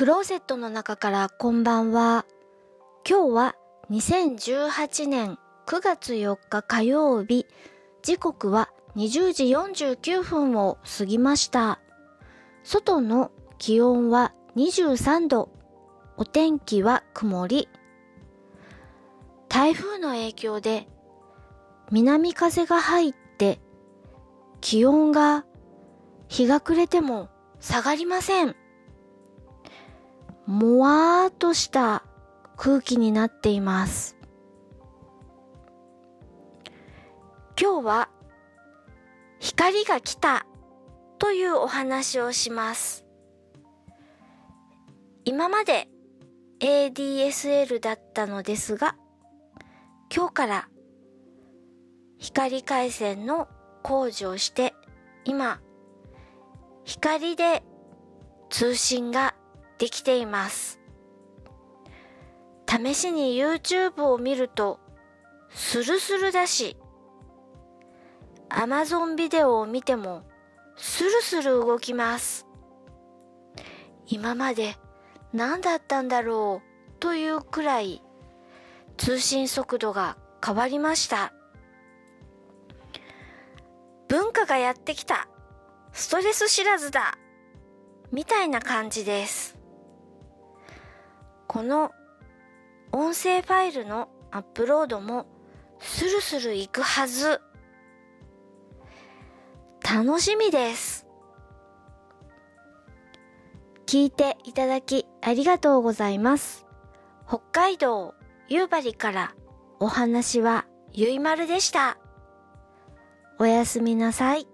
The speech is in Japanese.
クローゼットの中からこんばんは。今日は2018年9月4日火曜日、時刻は20時49分を過ぎました。外の気温は23度、お天気は曇り。台風の影響で南風が入って気温が日が暮れても下がりません。もわーっとした空気になっています。今日は光が来たというお話をします。今まで ADSL だったのですが、今日から光回線の工事をして、今、光で通信ができています。試しに YouTube を見ると、スルスルだし、Amazon ビデオを見ても、スルスル動きます。今まで何だったんだろうというくらい通信速度が変わりました。文化がやってきたストレス知らずだみたいな感じです。この音声ファイルのアップロードもスルスルいくはず。楽しみです。聞いていただきありがとうございます。北海道夕張からお話はゆいまるでした。おやすみなさい。